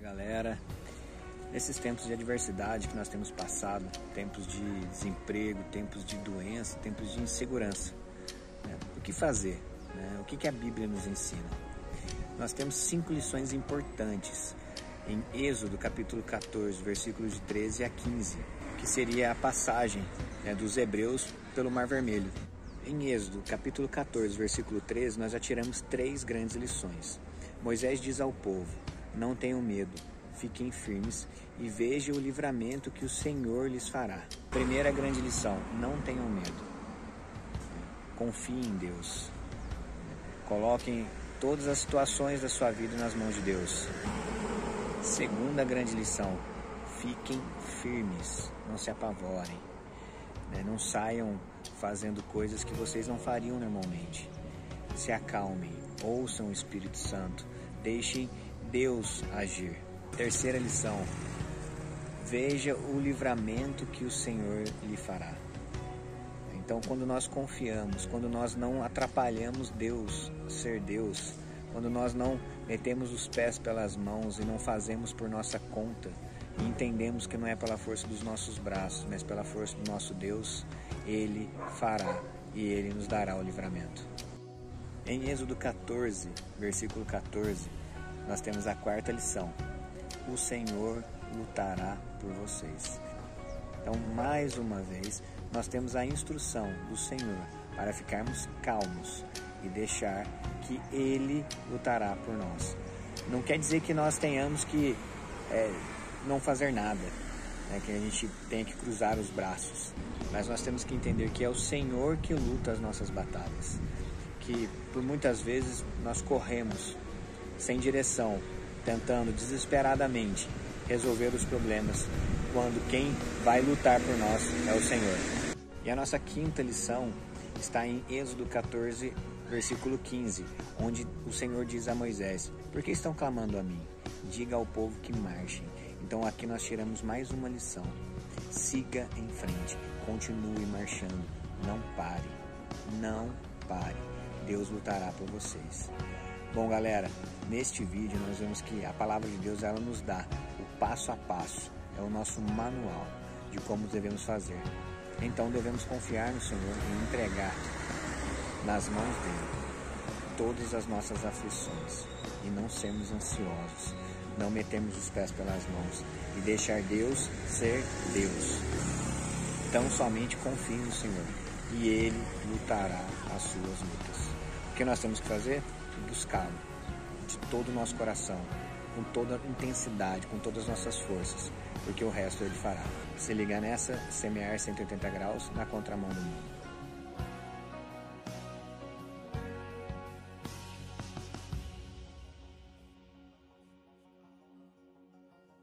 galera. Nesses tempos de adversidade que nós temos passado, tempos de desemprego, tempos de doença, tempos de insegurança, né? o que fazer? Né? O que, que a Bíblia nos ensina? Nós temos cinco lições importantes em Êxodo capítulo 14, versículos de 13 a 15, que seria a passagem né, dos hebreus pelo Mar Vermelho. Em Êxodo capítulo 14, versículo 13, nós já tiramos três grandes lições. Moisés diz ao povo: Não tenham medo, fiquem firmes e vejam o livramento que o Senhor lhes fará. Primeira grande lição: não tenham medo. Confiem em Deus. Coloquem todas as situações da sua vida nas mãos de Deus. Segunda grande lição: fiquem firmes, não se apavorem. Né? Não saiam fazendo coisas que vocês não fariam normalmente. Se acalmem, ouçam o Espírito Santo, deixem Deus agir. Terceira lição: veja o livramento que o Senhor lhe fará. Então, quando nós confiamos, quando nós não atrapalhamos Deus ser Deus, quando nós não metemos os pés pelas mãos e não fazemos por nossa conta, e entendemos que não é pela força dos nossos braços, mas pela força do nosso Deus, Ele fará e Ele nos dará o livramento. Em Êxodo 14, versículo 14, nós temos a quarta lição: O Senhor lutará por vocês. Então, mais uma vez, nós temos a instrução do Senhor para ficarmos calmos e deixar que Ele lutará por nós. Não quer dizer que nós tenhamos que é, não fazer nada, né, que a gente tenha que cruzar os braços, mas nós temos que entender que é o Senhor que luta as nossas batalhas que por muitas vezes nós corremos sem direção, tentando desesperadamente resolver os problemas, quando quem vai lutar por nós é o Senhor. E a nossa quinta lição está em Êxodo 14, versículo 15, onde o Senhor diz a Moisés: Por que estão clamando a mim? Diga ao povo que marchem. Então aqui nós tiramos mais uma lição. Siga em frente, continue marchando, não pare, não pare. Deus lutará por vocês. Bom, galera, neste vídeo nós vemos que a palavra de Deus ela nos dá o passo a passo, é o nosso manual de como devemos fazer. Então devemos confiar no Senhor e entregar nas mãos dele todas as nossas aflições e não sermos ansiosos, não metemos os pés pelas mãos e deixar Deus ser Deus. Então somente confie no Senhor e Ele lutará as suas lutas. O que nós temos que fazer? Buscá-lo de todo o nosso coração, com toda a intensidade, com todas as nossas forças, porque o resto Ele fará. Se liga nessa, semear 180 graus na contramão do mundo.